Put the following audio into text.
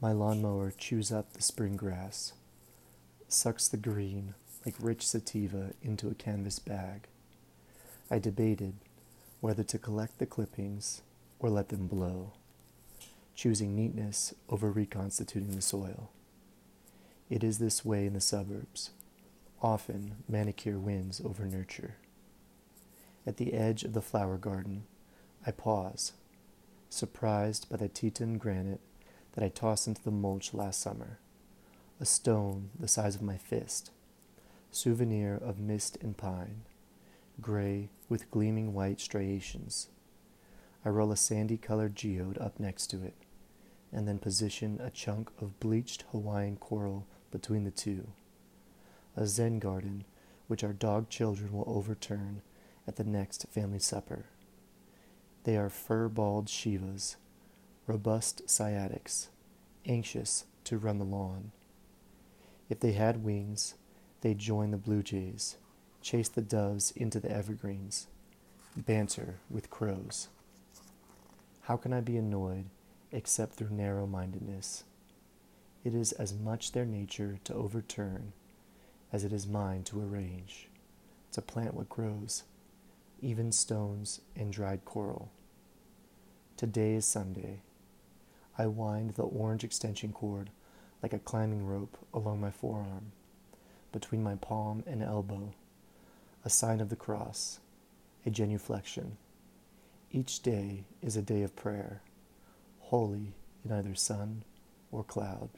My lawnmower chews up the spring grass, sucks the green like rich sativa into a canvas bag. I debated whether to collect the clippings or let them blow, choosing neatness over reconstituting the soil. It is this way in the suburbs. Often, manicure wins over nurture. At the edge of the flower garden, I pause, surprised by the Teton granite that I tossed into the mulch last summer, a stone the size of my fist, souvenir of mist and pine, gray with gleaming white striations. I roll a sandy colored geode up next to it, and then position a chunk of bleached Hawaiian coral between the two. A Zen garden which our dog children will overturn at the next family supper. They are fur balled Shivas, robust sciatics, anxious to run the lawn. If they had wings, they'd join the blue jays, chase the doves into the evergreens, banter with crows. How can I be annoyed except through narrow mindedness? It is as much their nature to overturn as it is mine to arrange, to plant what grows, even stones and dried coral. Today is Sunday. I wind the orange extension cord like a climbing rope along my forearm, between my palm and elbow, a sign of the cross, a genuflection. Each day is a day of prayer, holy in either sun or cloud.